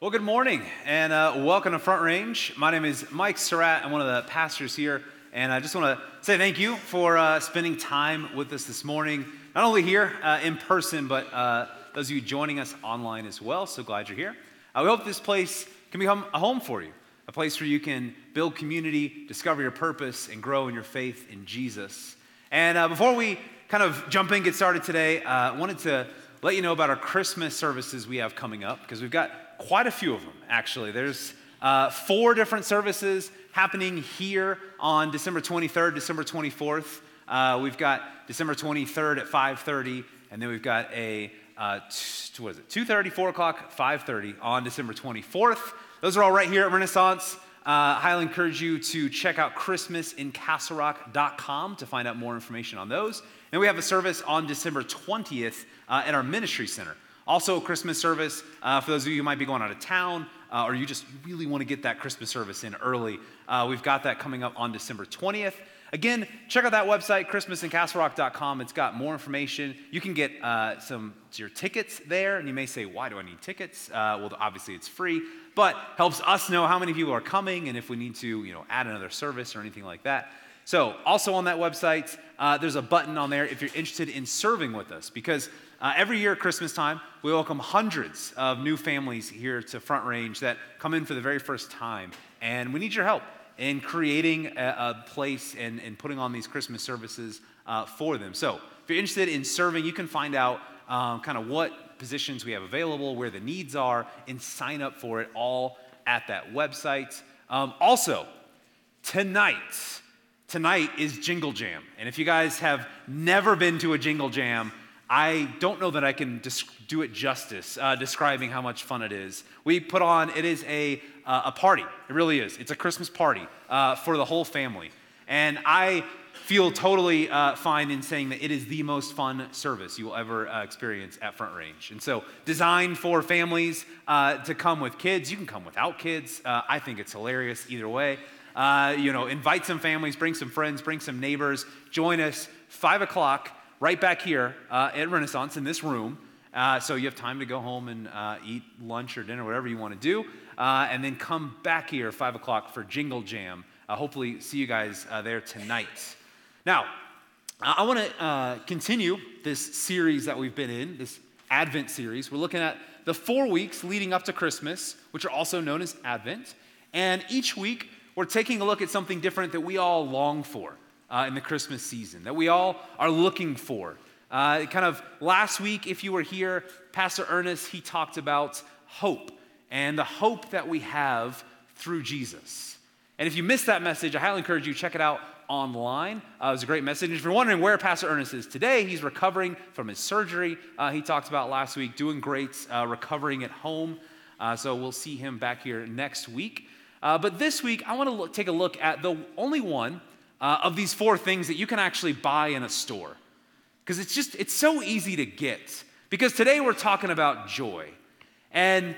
Well, good morning and uh, welcome to Front Range. My name is Mike Surratt. I'm one of the pastors here, and I just want to say thank you for uh, spending time with us this morning, not only here uh, in person, but uh, those of you joining us online as well. So glad you're here. Uh, we hope this place can become a home for you, a place where you can build community, discover your purpose, and grow in your faith in Jesus. And uh, before we kind of jump in, and get started today, I wanted to let you know about our Christmas services we have coming up because we've got quite a few of them, actually. There's uh, four different services happening here on December 23rd, December 24th. Uh, we've got December 23rd at 5:30, and then we've got a uh, t- what is it? 2:30, 4 o'clock, 5:30 on December 24th. Those are all right here at Renaissance. Uh, highly encourage you to check out ChristmasInCastleRock.com to find out more information on those. And we have a service on December 20th uh, at our ministry center. Also, a Christmas service uh, for those of you who might be going out of town uh, or you just really want to get that Christmas service in early. Uh, we've got that coming up on December 20th. Again, check out that website, christmasincastlerock.com. It's got more information. You can get uh, some your tickets there, and you may say, "Why do I need tickets?" Uh, well, obviously it's free, but helps us know how many people are coming and if we need to, you know, add another service or anything like that. So, also on that website, uh, there's a button on there if you're interested in serving with us because uh, every year at Christmas time, we welcome hundreds of new families here to Front Range that come in for the very first time. And we need your help in creating a, a place and, and, putting on these Christmas services uh, for them. So if you're interested in serving, you can find out um, kind of what positions we have available, where the needs are, and sign up for it all at that website. Um, also, tonight, tonight is Jingle Jam. And if you guys have never been to a Jingle Jam, I don't know that I can do it justice uh, describing how much fun it is. We put on, it is a, uh, a party. It really is. It's a Christmas party uh, for the whole family. And I feel totally uh, fine in saying that it is the most fun service you will ever uh, experience at Front Range. And so, designed for families uh, to come with kids. You can come without kids. I think it's hilarious either way. you know, invite some families, bring some friends, bring some neighbors, join us, 5 o'clock right back here uh, at Renaissance in this room. Uh, so you have time to go home and uh, eat lunch or dinner, whatever you want to do, uh, and then come back here 5 o'clock for Jingle Jam. Uh, hopefully, see you guys uh, there tonight. Now, I want to continue this series that we've been in, this Advent series. We're looking at the four weeks leading up to Christmas, which are also known as Advent. And each week, we're taking a look at something different that we all long for uh, in the Christmas season that we all are looking for. Uh, kind of last week, if you were here, Pastor Ernest, he talked about hope and the hope that we have through Jesus. And if you missed that message, I highly encourage you check it out online. Uh, it was a great message. And if you're wondering where Pastor Ernest is today, he's recovering from his surgery. Uh, he talked about last week, doing great, uh, recovering at home. Uh, so we'll see him back here next week. Uh, but this week, I want to take a look at the only one uh, of these four things that you can actually buy in a store. Because it's just, it's so easy to get. Because today we're talking about joy. And,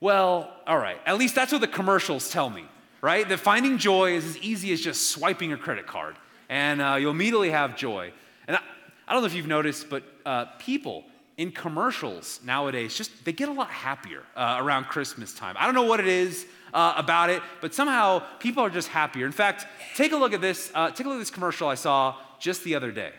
well, all right, at least that's what the commercials tell me, right? That finding joy is as easy as just swiping a credit card, and uh, you'll immediately have joy. And I, I, don't know if you've noticed, but uh, people in commercials nowadays just they get a lot happier uh, around christmas time i don't know what it is uh, about it but somehow people are just happier. In fact take a look at this uh, take a look at this commercial i saw just the other day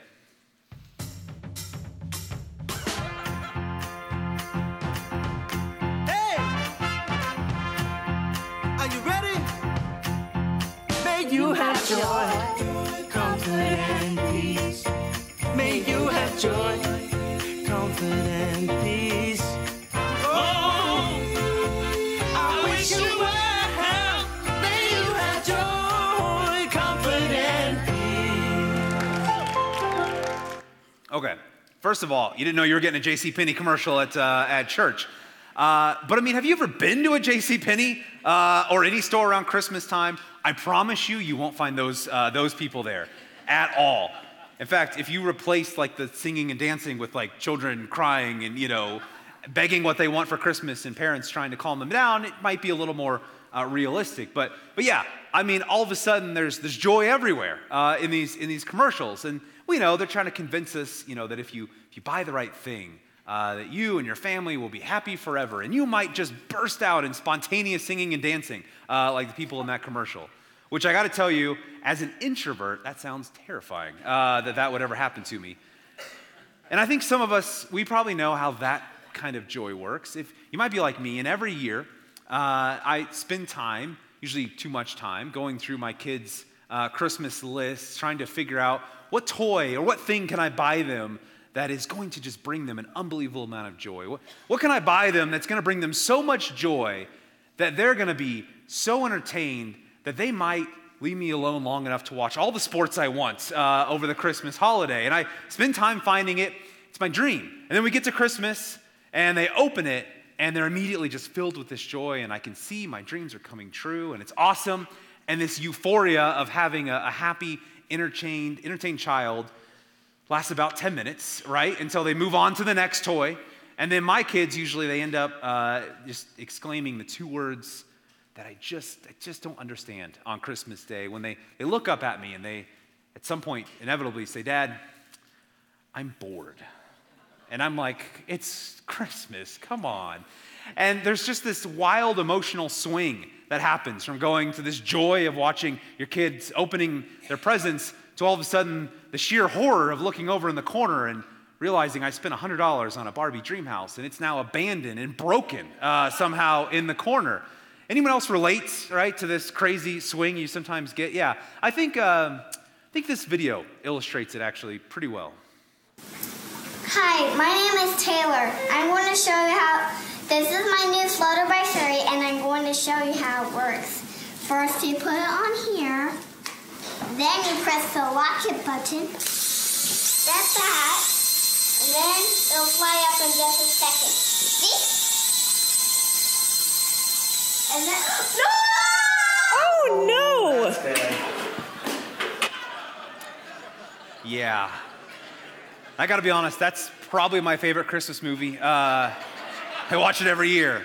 Okay. First of all, you didn't know you were getting a J.C. Penney commercial at, uh, at church. Uh, but I mean, have you ever been to a J.C. Penney uh, or any store around Christmas time? I promise you, you won't find those, uh, those people there at all. In fact, if you replace like the singing and dancing with like children crying and, you know, begging what they want for Christmas and parents trying to calm them down, it might be a little more uh, realistic. But, but yeah, I mean, all of a sudden there's, there's joy everywhere uh, in, these, in these commercials. And we know they're trying to convince us, you know, that if you, if you buy the right thing, uh, that you and your family will be happy forever. And you might just burst out in spontaneous singing and dancing uh, like the people in that commercial. Which I got to tell you, as an introvert, that sounds terrifying uh, that that would ever happen to me. And I think some of us, we probably know how that kind of joy works. If you might be like me, and every year uh, I spend time, usually too much time, going through my kids' uh, Christmas lists, trying to figure out what toy or what thing can I buy them that is going to just bring them an unbelievable amount of joy. What, what can I buy them that's going to bring them so much joy that they're going to be so entertained that they might leave me alone long enough to watch all the sports I want uh, over the Christmas holiday. And I spend time finding it. It's my dream. And then we get to Christmas and they open it and they're immediately just filled with this joy. And I can see my dreams are coming true and it's awesome. And this euphoria of having a, a happy, entertained, entertained child lasts about 10 minutes, right? Until they move on to the next toy. And then my kids usually they end up uh, just exclaiming the two words that I just, I just don't understand on Christmas Day when they, they look up at me and they, at some point, inevitably say, Dad, I'm bored. And I'm like, it's Christmas, come on. And there's just this wild emotional swing that happens from going to this joy of watching your kids opening their presents to all of a sudden the sheer horror of looking over in the corner and realizing I spent $100 on a Barbie dream house and it's now abandoned and broken uh, somehow in the corner. Anyone else relate, right, to this crazy swing you sometimes get? Yeah, I think, uh, I think this video illustrates it actually pretty well. Hi, my name is Taylor. I'm going to show you how, this is my new Flutterbye Fairy, and I'm going to show you how it works. First, you put it on here. Then you press the lock it button. That's that. And then it'll fly up in just a second. See? And then, no! Oh no! Yeah. I gotta be honest, that's probably my favorite Christmas movie. Uh, I watch it every year.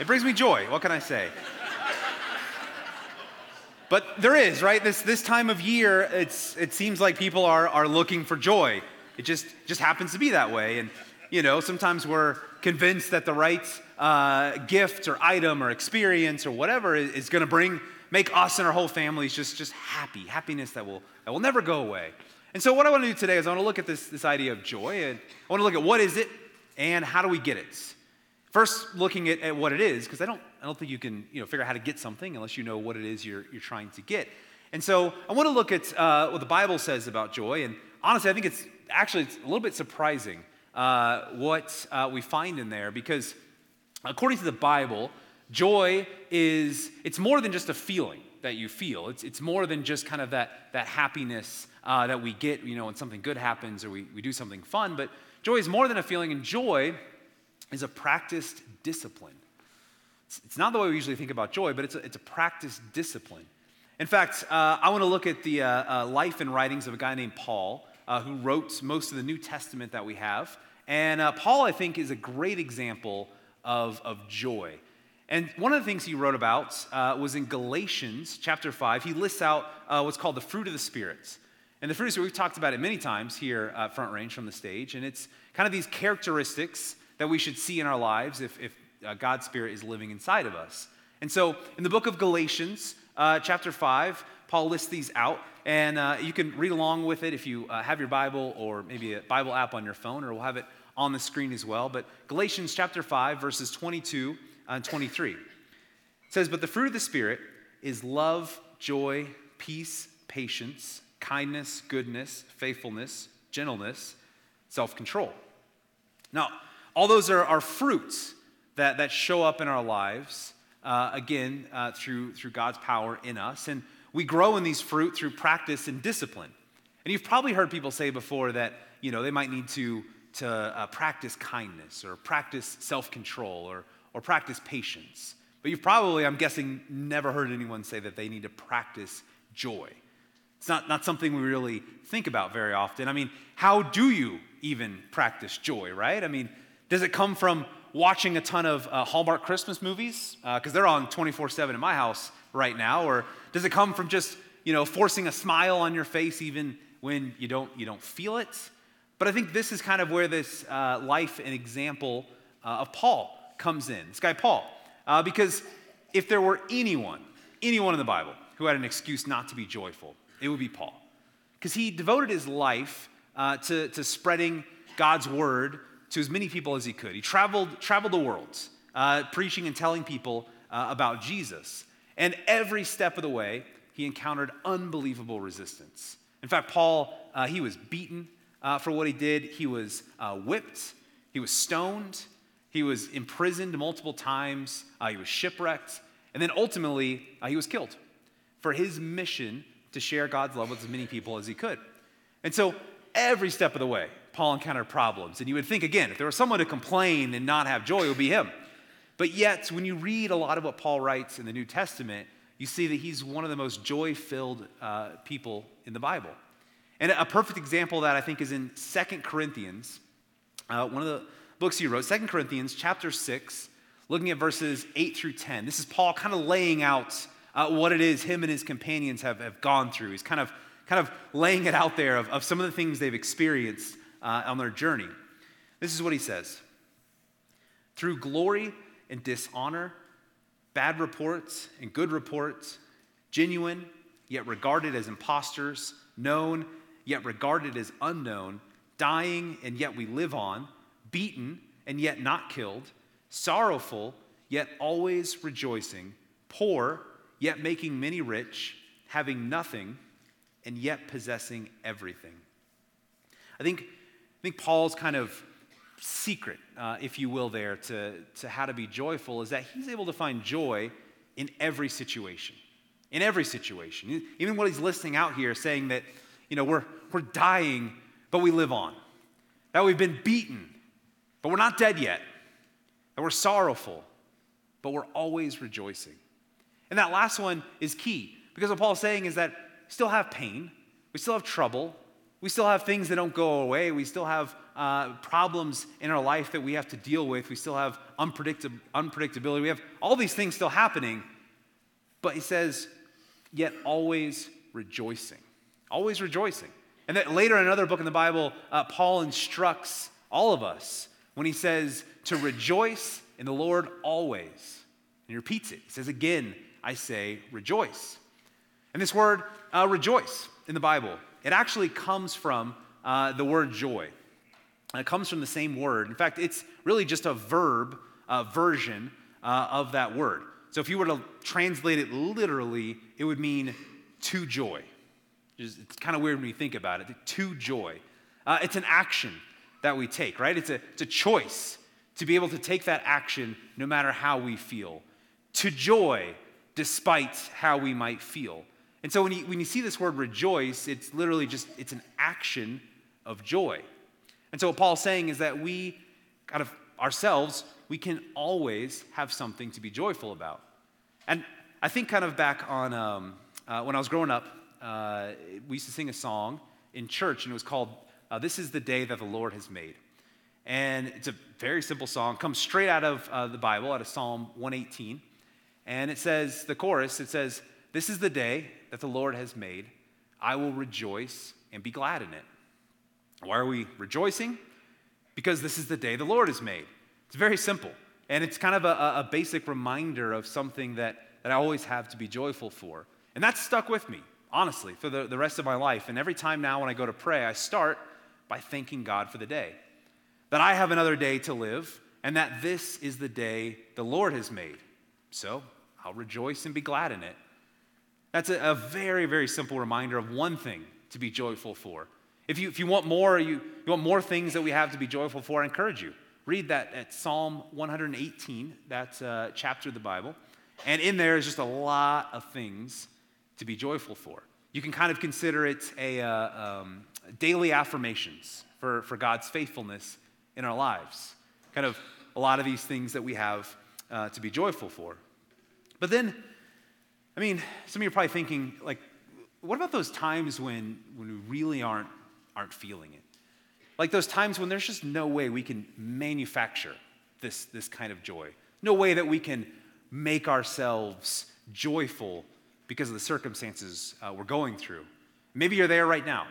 It brings me joy. What can I say? But there is, right? This, this time of year, it's, it seems like people are, are looking for joy. It just, just happens to be that way. And, you know, sometimes we're convinced that the right uh, gift or item or experience or whatever is, is going to bring, make us and our whole families just, just happy, happiness that will, that will never go away. And so, what I want to do today is I want to look at this, this idea of joy, and I want to look at what is it and how do we get it. First, looking at, at what it is, because I don't, I don't think you can you know, figure out how to get something unless you know what it is you're, you're trying to get. And so, I want to look at uh, what the Bible says about joy, and honestly, I think it's actually it's a little bit surprising uh, what uh, we find in there, because according to the Bible, joy is it's more than just a feeling that you feel. It's, it's more than just kind of that, that happiness uh, that we get, you know, when something good happens or we, we do something fun. But joy is more than a feeling, and joy is a practiced discipline. It's, it's not the way we usually think about joy, but it's a, it's a practiced discipline. In fact, uh, I want to look at the uh, uh, life and writings of a guy named Paul, uh, who wrote most of the New Testament that we have. And uh, Paul, I think, is a great example of, of joy. And one of the things he wrote about uh, was in Galatians chapter 5. He lists out uh, what's called the fruit of the spirits. And the fruit Spirit, we've talked about it many times here at Front Range from the stage. And it's kind of these characteristics that we should see in our lives if, if uh, God's Spirit is living inside of us. And so in the book of Galatians, uh, chapter 5, Paul lists these out. And uh, you can read along with it if you uh, have your Bible or maybe a Bible app on your phone, or we'll have it on the screen as well. But Galatians chapter 5, verses 22 and 23. It says, But the fruit of the Spirit is love, joy, peace, patience, kindness, goodness, faithfulness, gentleness, self control. Now, all those are, are fruits that, that show up in our lives, uh, again, uh, through, through God's power in us. And we grow in these fruit through practice and discipline. And you've probably heard people say before that, you know, they might need to, to uh, practice kindness or practice self control or, or practice patience. But you've probably, I'm guessing, never heard anyone say that they need to practice joy. It's not, not something we really think about very often. I mean, how do you even practice joy, right? I mean, does it come from watching a ton of uh, Hallmark Christmas movies? Because uh, they're on 24 7 in my house right now. Or does it come from just, you know, forcing a smile on your face even when you don't, you don't feel it? But I think this is kind of where this uh, life and example uh, of Paul comes in. This guy, Paul. Uh, because if there were anyone, anyone in the Bible who had an excuse not to be joyful, it would be Paul. Because he devoted his life uh, to, to spreading God's word to as many people as he could. He traveled, traveled the world, uh, preaching and telling people uh, about Jesus. And every step of the way, he encountered unbelievable resistance. In fact, Paul, uh, he was beaten uh, for what he did, he was uh, whipped, he was stoned, he was imprisoned multiple times, he was shipwrecked, and then ultimately, he was killed for his mission to share God's love with as many people as he could. And so, every step of the way, Paul encountered problems. And you would think, again, if there was someone to complain and not have joy, it would be him. But yet, when you read a lot of what Paul writes in the New Testament, you see that he's one of the most joy filled uh, people in the Bible. And a perfect example of that, I think, is in Second Corinthians, uh, one of the books he wrote, Second Corinthians chapter 6, looking at verses 8 through 10. This is Paul kind of laying out uh, what it is him and his companions have, have gone through. He's kind of, kind of laying it out there of, of some of the things they've experienced uh, on their journey. This is what he says Through glory and dishonor, bad reports and good reports, genuine, yet regarded as impostors, known, yet regarded as unknown, dying, and yet we live on, beaten, and yet not killed, sorrowful, yet always rejoicing, poor, yet making many rich, having nothing, and yet possessing everything. I think, I think Paul's kind of secret, uh, if you will, there to, to how to be joyful is that he's able to find joy in every situation. In every situation. Even what he's listing out here, saying that, you know, we're, we're dying, but we live on. That we've been beaten, but we're not dead yet. That we're sorrowful, but we're always rejoicing. And that last one is key because what Paul's saying is that we still have pain, we still have trouble, we still have things that don't go away, we still have uh, problems in our life that we have to deal with, we still have unpredictab- unpredictability, we have all these things still happening. But he says, yet always rejoicing. Always rejoicing. And that later in another book in the Bible, uh, Paul instructs all of us when he says to rejoice in the Lord always. And he repeats it. He says, Again, I say rejoice. And this word, uh, rejoice, in the Bible, it actually comes from uh, the word joy. It comes from the same word. In fact, it's really just a verb uh, version of that word. So if you were to translate it literally, it would mean to joy. It's kind of weird when you think about it. To joy. Uh, it's an action that we take, right? It's a, it's a choice to be able to take that action no matter how we feel. To joy despite how we might feel. And so when you, when you see this word rejoice, it's literally just, it's an action of joy. And so what Paul's saying is that we, kind of ourselves, we can always have something to be joyful about. And I think kind of back on um, uh, when I was growing up, uh, we used to sing a song in church, and it was called uh, This is the Day That the Lord Has Made. And it's a very simple song, comes straight out of uh, the Bible, out of Psalm 118. And it says, the chorus, it says, This is the day that the Lord has made. I will rejoice and be glad in it. Why are we rejoicing? Because this is the day the Lord has made. It's very simple. And it's kind of a, a basic reminder of something that, that I always have to be joyful for. And that's stuck with me, honestly, for the, the rest of my life. And every time now when I go to pray, I start by thanking God for the day. That I have another day to live, and that this is the day the Lord has made. So I'll rejoice and be glad in it. That's a, a, very, very simple reminder of one thing to be joyful for. If you, if you want more, you, you want more things that we have to be joyful for, I encourage you. Read that at Psalm 118, that uh, chapter of the Bible. And in there is just a lot of things to be joyful for. You can kind of consider it a uh, um, daily affirmations for, for God's faithfulness in our lives. Kind of a lot of these things that we have uh, to be joyful for. But then, I mean, some of you are probably thinking, like, what about those times when, when we really aren't, aren't feeling it? Like those times when there's just no way we can manufacture this, this kind of joy. No way that we can make ourselves joyful because of the circumstances uh, we're going through. Maybe you're there right now.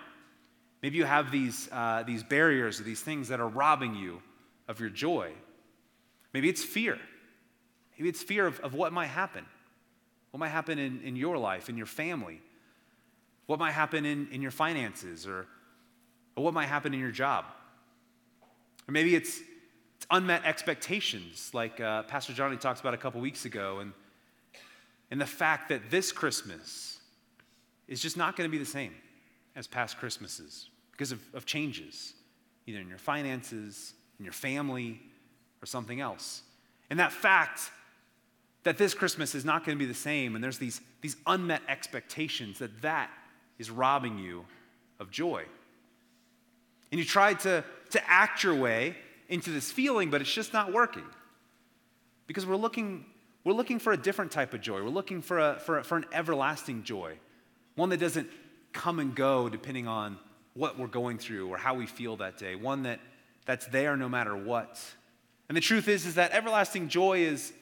Maybe you have these, uh, these barriers or these things that are robbing you of your joy. Maybe it's fear. Maybe it's fear of, of what might happen. What might happen in, in your life, in your family? What might happen in, in your finances? Or, or what might happen in your job? Or maybe it's, it's unmet expectations, like uh, Pastor Johnny talked about a couple weeks ago, and, and the fact that this Christmas is just not going to be the same as past Christmases because of, of changes, either in your finances, in your family, or something else. And that fact that this Christmas is not going to be the same, and there's these, these unmet expectations, that that is robbing you of joy. And you try to, to act your way into this feeling, but it's just not working. Because we're looking, we're looking for a different type of joy. We're looking for, a, for, a, for an everlasting joy, one that doesn't come and go depending on what we're going through or how we feel that day, one that, that's there no matter what. And the truth is, is that everlasting joy is,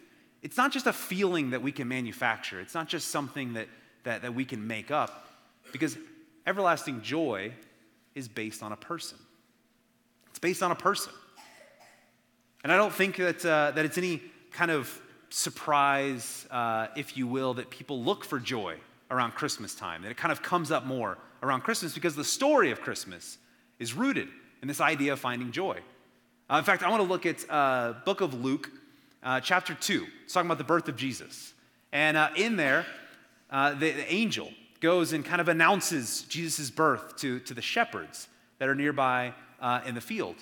it's not just a feeling that we can manufacture. It's not just something that, that, that we can make up. Because everlasting joy is based on a person. It's based on a person. And I don't think that, uh, that it's any kind of surprise, uh, if you will, that people look for joy around Christmas time, that it kind of comes up more around Christmas because the story of Christmas is rooted in this idea of finding joy. Uh, in fact, I want to look at uh, book of Luke, uh, chapter 2. It's talking about the birth of Jesus. And uh, in there, uh, the, the, angel goes and kind of announces Jesus' birth to, to the shepherds that are nearby uh, in the field.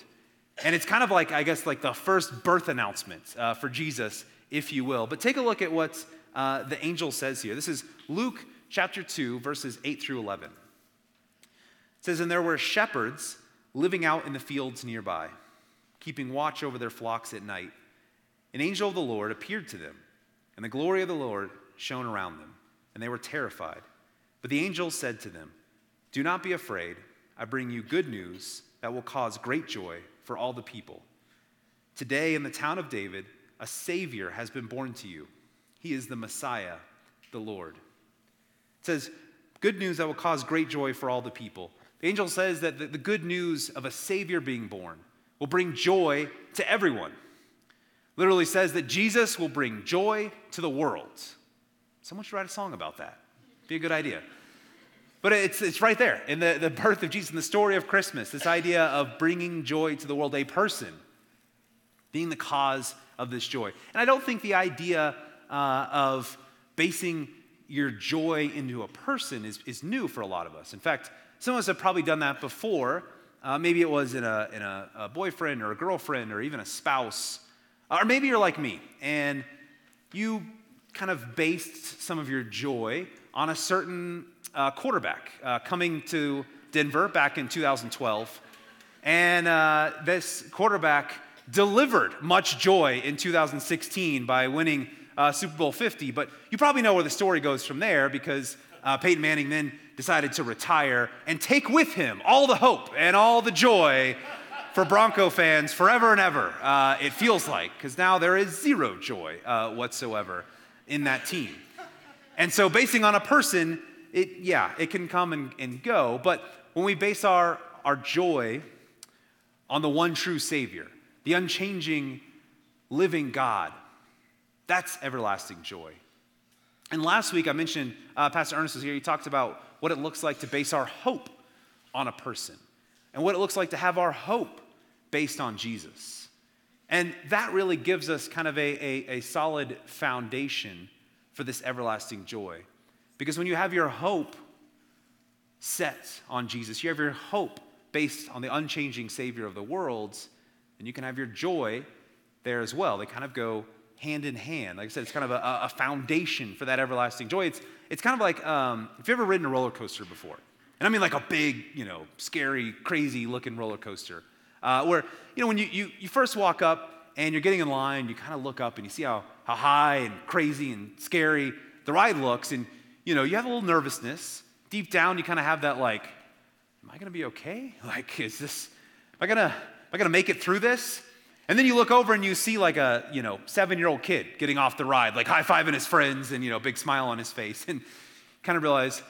And it's kind of like, I guess, like the first birth announcement for Jesus, if you will. But take a look at what the angel says here. This is Luke chapter 2, verses 8 through 11. It says, And there were shepherds living out in the fields nearby keeping watch over their flocks at night, an angel of the Lord appeared to them, and the glory of the Lord shone around them, and they were terrified. But the angel said to them, Do not be afraid. I bring you good news that will cause great joy for all the people. Today, in the town of David, a Savior has been born to you. He is the Messiah, the Lord. It says, Good news that will cause great joy for all the people. The angel says that the good news of a Savior being born will bring joy to everyone. Literally says that Jesus will bring joy to the world. Someone should write a song about that. Be a good idea. But it's, it's right there in the, the birth of Jesus, in the story of Christmas, this idea of bringing joy to the world, a person being the cause of this joy. And I don't think the idea uh, of basing your joy into a person is, is new for a lot of us. In fact, some of us have probably done that before uh, maybe it was in, a, in a, a, boyfriend or a girlfriend or even a spouse. Uh, or maybe you're like me and you kind of based some of your joy on a certain uh, quarterback uh, coming to Denver back in 2012. And uh, this quarterback delivered much joy in 2016 by winning uh, Super Bowl 50. But you probably know where the story goes from there because Peyton Manning then decided to retire and take with him all the hope and all the joy for Bronco fans forever and ever, uh, it feels like, because now there is zero joy uh, whatsoever in that team. And so, basing on a person, it, yeah, it can come and, and go, but when we base our, our joy on the one true Savior, the unchanging, living God, that's everlasting joy. And last week I mentioned, uh, Pastor Ernest was here, he talked about what it looks like to base our hope on a person and what it looks like to have our hope based on Jesus. And that really gives us kind of a, a, a solid foundation for this everlasting joy. Because when you have your hope set on Jesus, you have your hope based on the unchanging Savior of the world, and you can have your joy there as well. They kind of go hand in hand. Like I said, it's kind of a, a foundation for that everlasting joy. It's, it's kind of like um, if you've ever ridden a roller coaster before, and I mean like a big, you know, scary, crazy looking roller coaster, uh, where, you know, when you, you, you first walk up and you're getting in line, you kind of look up and you see how, how high and crazy and scary the ride looks, and, you know, you have a little nervousness. Deep down, you kind of have that like, am I going to be okay? Like, is this, am I going to, am I going to make it through this? And then you look over and you see like a, you know, seven-year-old kid getting off the ride, like high-fiving his friends and, you know, big smile on his face, and kind of realize,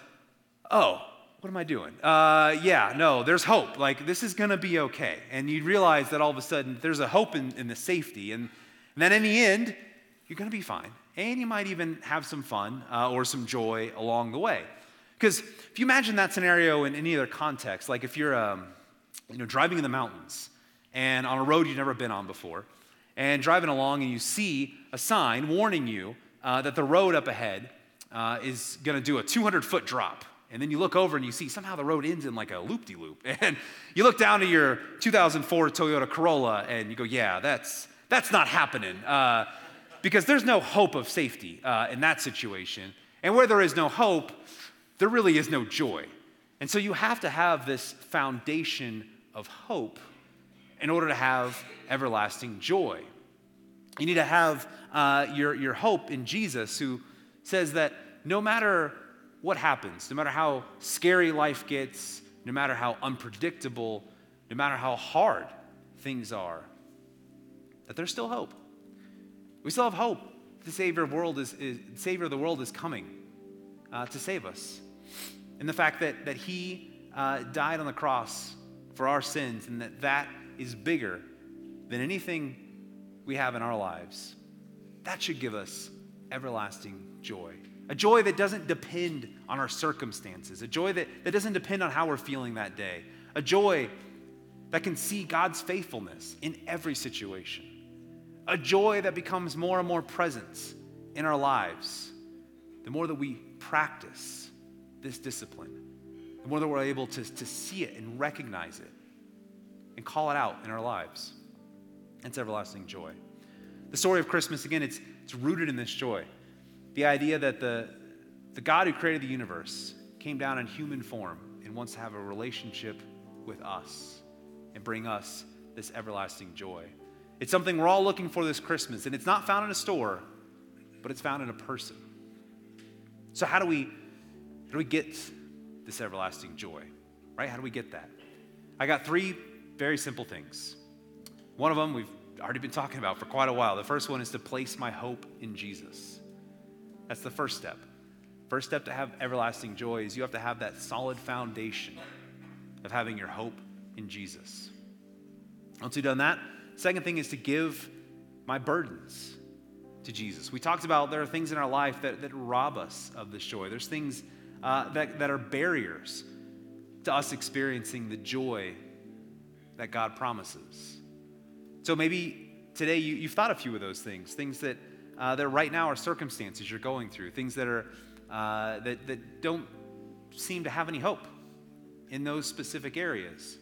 oh, what am I doing? Uh, yeah, no, there's hope. Like, this is going to be okay. And you realize that all of a sudden there's a hope in, in the safety. And, and then in the end, you're going to be fine. And you might even have some fun uh, or some joy along the way. Because if you imagine that scenario in any other context, like if you're um, you know, driving in the mountains and on a road you've never been on before, and driving along and you see a sign warning you uh, that the road up ahead uh, is going to do a 200 foot drop and then you look over and you see somehow the road ends in like a loop de loop. And you look down to your 2004 Toyota Corolla and you go, yeah, that's, that's not happening. Uh, because there's no hope of safety uh, in that situation. And where there is no hope, there really is no joy. And so you have to have this foundation of hope in order to have everlasting joy. You need to have uh, your, your hope in Jesus, who says that no matter what happens, no matter how scary life gets, no matter how unpredictable, no matter how hard things are, that there's still hope. We still have hope. The Savior of, world is, is Savior of the world is coming uh, to save us. And the fact that, that He uh, died on the cross for our sins and that that is bigger than anything we have in our lives, that should give us everlasting joy. A joy that doesn't depend on our circumstances, a joy that, that doesn't depend on how we're feeling that day, a joy that can see God's faithfulness in every situation, a joy that becomes more and more present in our lives the more that we practice this discipline, the more that we're able to, to see it and recognize it and call it out in our lives. It's everlasting joy. The story of Christmas, again, it's, it's rooted in this joy. The idea that the, the God who created the universe came down in human form and wants to have a relationship with us and bring us this everlasting joy. It's something we're all looking for this Christmas, and it's not found in a store, but it's found in a person. So, how do we, how do we get this everlasting joy? Right? How do we get that? I got three very simple things. One of them we've already been talking about for quite a while. The first one is to place my hope in Jesus. That's the first step. First step to have everlasting joy is you have to have that solid foundation of having your hope in Jesus. Once you've done that, second thing is to give my burdens to Jesus. We talked about there are things in our life that, that rob us of this joy. There's things uh, that, that are barriers to us experiencing the joy that God promises. So maybe today you, you've thought a few of those things, things that uh, that right now are circumstances you're going through, things that, are, uh, that, that don't seem to have any hope in those specific areas.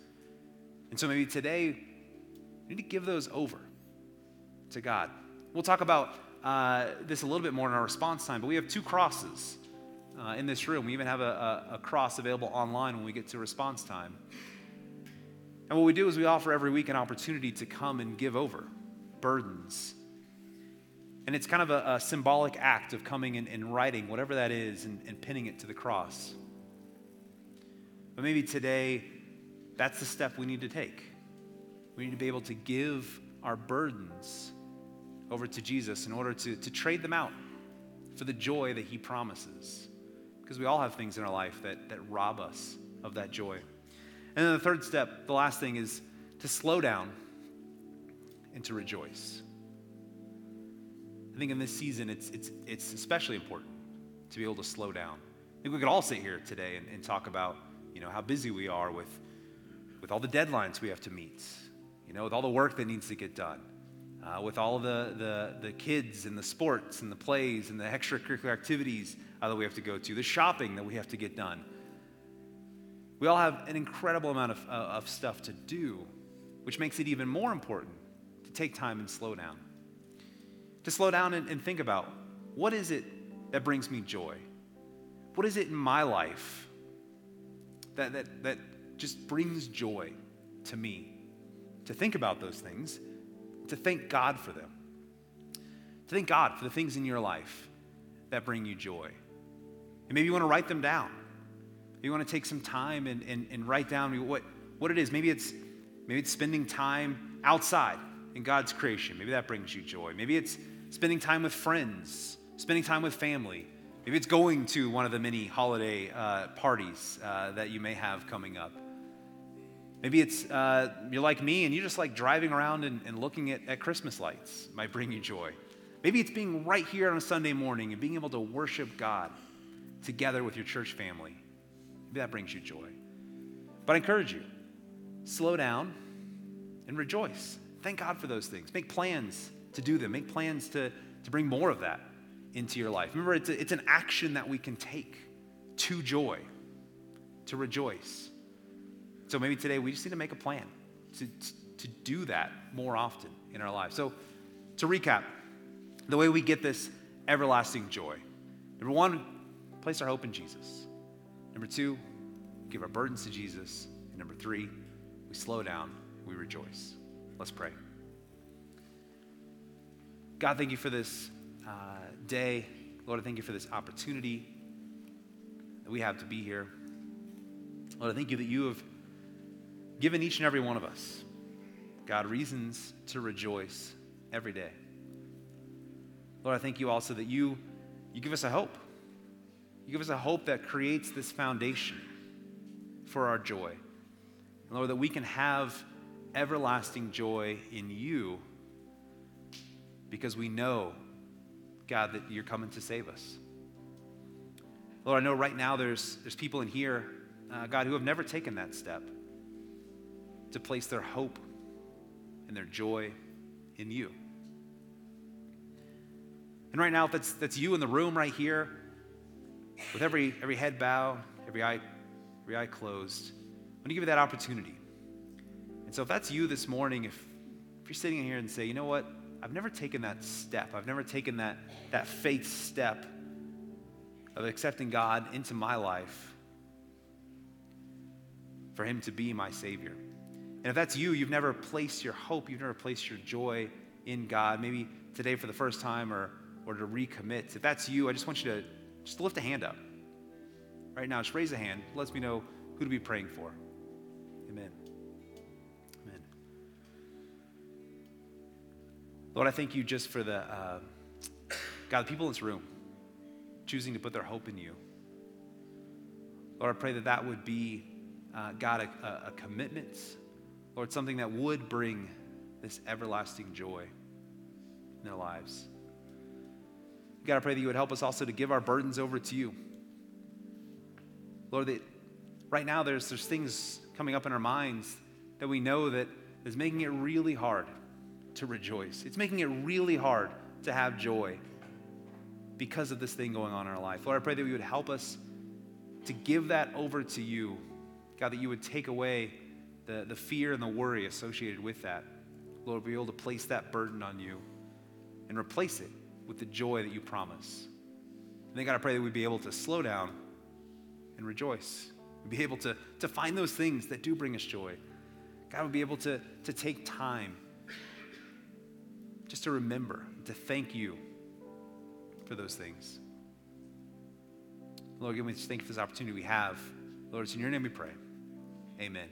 And so maybe today, you need to give those over to God. We'll talk about uh, this a little bit more in our response time, but we have two crosses uh, in this room. We even have a, a, a cross available online when we get to response time. And what we do is we offer every week an opportunity to come and give over burdens and it's kind of a, a symbolic act of coming and, writing whatever that is and, and pinning it to the cross. But maybe today, that's the step we need to take. We need to be able to give our burdens over to Jesus in order to, to trade them out for the joy that He promises. Because we all have things in our life that, that rob us of that joy. And then the third step, the last thing, is to slow down and to rejoice. I think in this season, it's, it's, it's especially important to be able to slow down. I think we could all sit here today and, and talk about, you know, how busy we are with, with all the deadlines we have to meet, you know, with all the work that needs to get done, uh, with all the, the, the kids and the sports and the plays and the extracurricular activities uh, that we have to go to, the shopping that we have to get done. We all have an incredible amount of, uh, of stuff to do, which makes it even more important to take time and slow down to slow down and, and think about what is it that brings me joy? What is it in my life that, that, that just brings joy to me? To think about those things, to thank God for them, to thank God for the things in your life that bring you joy. And maybe you want to write them down. Maybe you want to take some time and, and, and write down what, what it is. Maybe it's, maybe it's spending time outside in God's creation. Maybe that brings you joy. Maybe it's spending time with friends, spending time with family, Maybe it's going to one of the many holiday uh, parties uh, that you may have coming up. Maybe it's uh, you're like me and you just like driving around and, and looking at, at Christmas lights might bring you joy. Maybe it's being right here on a Sunday morning and being able to worship God together with your church family. Maybe that brings you joy. But I encourage you, slow down and rejoice. Thank God for those things. Make plans to do them, make plans to, to bring more of that into your life. Remember, it's, a, it's an action that we can take to joy, to rejoice. So maybe today we just need to make a plan to, to do that more often in our lives. So to recap, the way we get this everlasting joy number one, place our hope in Jesus. Number two, give our burdens to Jesus. And number three, we slow down, we rejoice. Let's pray. God, thank you for this uh, day. Lord, I thank you for this opportunity that we have to be here. Lord, I thank you that you have given each and every one of us, God, reasons to rejoice every day. Lord, I thank you also that you, you give us a hope. You give us a hope that creates this foundation for our joy. And Lord, that we can have everlasting joy in you because we know, God, that you're coming to save us. Lord, I know right now there's, there's people in here, uh, God, who have never taken that step to place their hope and their joy in you. And right now, if that's, that's you in the room right here, with every, every head bowed, every eye, every eye closed, I'm going to give you that opportunity. And so if that's you this morning, if, if you're sitting in here and say, you know what, I've never taken that step, I've never taken that, that faith step of accepting God into my life for Him to be my Savior. And if that's you, you've never placed your hope, you've never placed your joy in God, maybe today for the first time or, or to recommit. If that's you, I just want you to just lift a hand up. Right now, just raise a hand. It lets me know who to be praying for. Amen. Lord, I thank you just for the, uh, God, the people in this room choosing to put their hope in you. Lord, I pray that that would be, uh, God, a, a commitment Lord, something that would bring this everlasting joy in their lives. God, I pray that you would help us also to give our burdens over to you. Lord, that right now there's, there's things coming up in our minds that we know that is making it really hard to rejoice. It's making it really hard to have joy because of this thing going on in our life. Lord, I pray that you would help us to give that over to you. God, that you would take away the, the fear and the worry associated with that. Lord, be able to place that burden on you and replace it with the joy that you promise. And then, God, I pray that we'd be able to slow down and rejoice. We'd be able to, to find those things that do bring us joy. God would be able to, to take time just to remember, to thank you for those things. Lord, give me just thank you for this opportunity we have. Lord, it's in your name we pray. Amen.